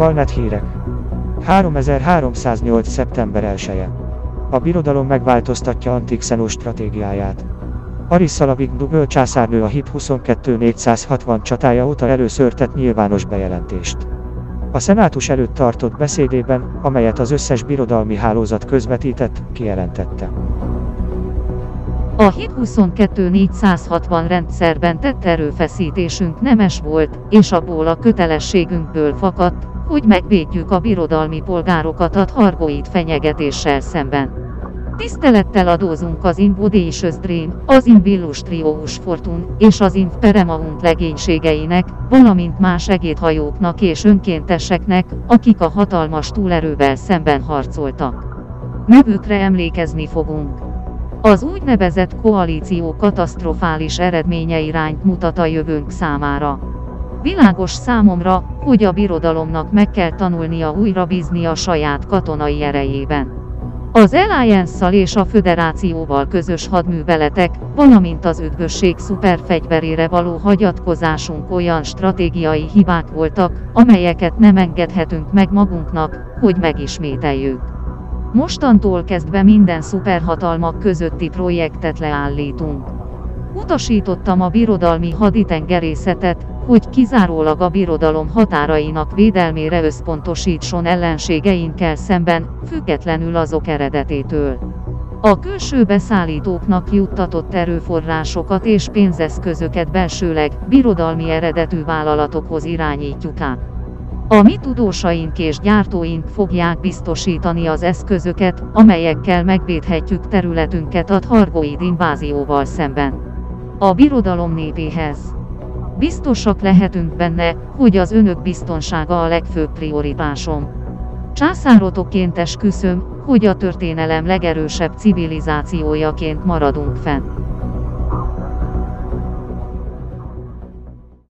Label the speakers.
Speaker 1: Galnet hírek. 3308. szeptember 1 -e. A birodalom megváltoztatja Antixenus stratégiáját. Ariszalabig Duböl császárnő a HIP 22460 csatája óta először tett nyilvános bejelentést. A szenátus előtt tartott beszédében, amelyet az összes birodalmi hálózat közvetített, kijelentette.
Speaker 2: A HIP 22460 rendszerben tett erőfeszítésünk nemes volt, és abból a kötelességünkből fakadt, hogy megvédjük a birodalmi polgárokat a hargoid fenyegetéssel szemben. Tisztelettel adózunk az Invodésius Dream, az Invillustrious Fortun és az Inv Paramount legénységeinek, valamint más segédhajóknak és önkénteseknek, akik a hatalmas túlerővel szemben harcoltak. Nevükre emlékezni fogunk. Az úgynevezett koalíció katasztrofális eredménye irányt mutat a jövőnk számára. Világos számomra, hogy a birodalomnak meg kell tanulnia újra bízni a saját katonai erejében. Az Alliance-szal és a Föderációval közös hadműveletek, valamint az üdvösség szuperfegyverére való hagyatkozásunk olyan stratégiai hibák voltak, amelyeket nem engedhetünk meg magunknak, hogy megismételjük. Mostantól kezdve minden szuperhatalmak közötti projektet leállítunk. Utasítottam a birodalmi haditengerészetet, hogy kizárólag a birodalom határainak védelmére összpontosítson ellenségeinkkel szemben, függetlenül azok eredetétől. A külső beszállítóknak juttatott erőforrásokat és pénzeszközöket belsőleg, birodalmi eredetű vállalatokhoz irányítjuk át. A mi tudósaink és gyártóink fogják biztosítani az eszközöket, amelyekkel megvédhetjük területünket a Thargoid invázióval szemben. A birodalom népéhez. Biztosak lehetünk benne, hogy az önök biztonsága a legfőbb prioritásom. Császárotoként esküszöm, hogy a történelem legerősebb civilizációjaként maradunk fenn.